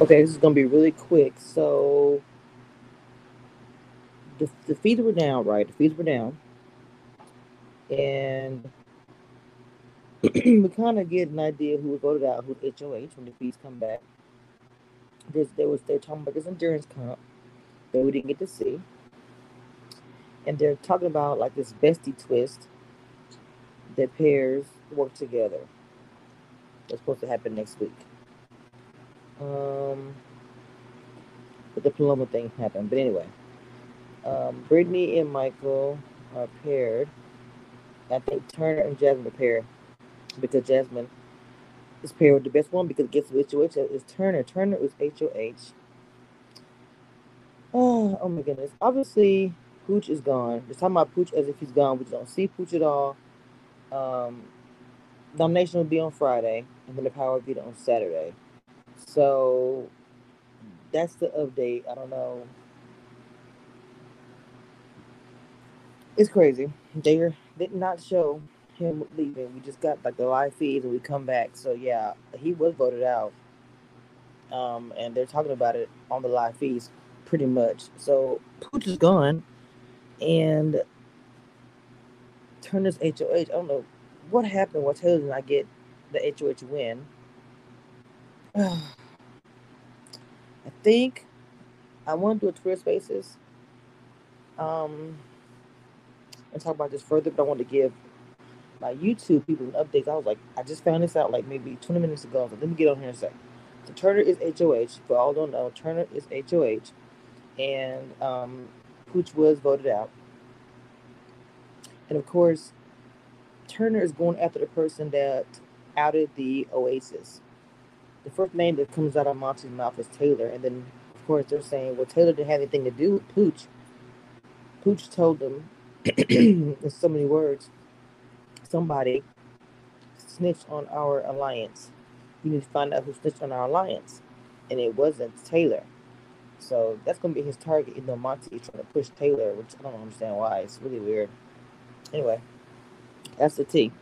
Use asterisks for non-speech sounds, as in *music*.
Okay, this is gonna be really quick. So the, the fees were down, right? The fees were down, and *clears throat* we kind of get an idea who would was voted out, who's HOH when the fees come back. There's, there was they're talking about this endurance comp that we didn't get to see, and they're talking about like this bestie twist that pairs work together. That's supposed to happen next week. Um, but the Paloma thing happened. But anyway, um, Brittany and Michael are paired. I think Turner and Jasmine are paired because Jasmine is paired with the best one because it guess which HOH is Turner. Turner is HOH. Oh, *sighs* oh my goodness. Obviously, Pooch is gone. They're talking about Pooch as if he's gone. We don't see Pooch at all. Um, nomination will be on Friday, and then the power will be on Saturday. So that's the update. I don't know. It's crazy. They did not show him leaving. We just got like the live feeds and we come back. So yeah, he was voted out. Um, and they're talking about it on the live feeds pretty much. So Pooch is gone and Turner's HOH. I don't know what happened. What Taylor not get the HOH win. *sighs* I think I want to do a Twitter Spaces um, and talk about this further, but I want to give my YouTube people an update. I was like, I just found this out like maybe 20 minutes ago. So let me get on here and say. So Turner is HOH. For all don't know, Turner is HOH. And um, Pooch was voted out. And of course, Turner is going after the person that outed the Oasis. The first name that comes out of Monte's mouth is Taylor. And then, of course, they're saying, well, Taylor didn't have anything to do with Pooch. Pooch told them, *clears throat* in so many words, somebody snitched on our alliance. We need to find out who snitched on our alliance. And it wasn't Taylor. So that's going to be his target, even though Monty is trying to push Taylor, which I don't understand why. It's really weird. Anyway, that's the T.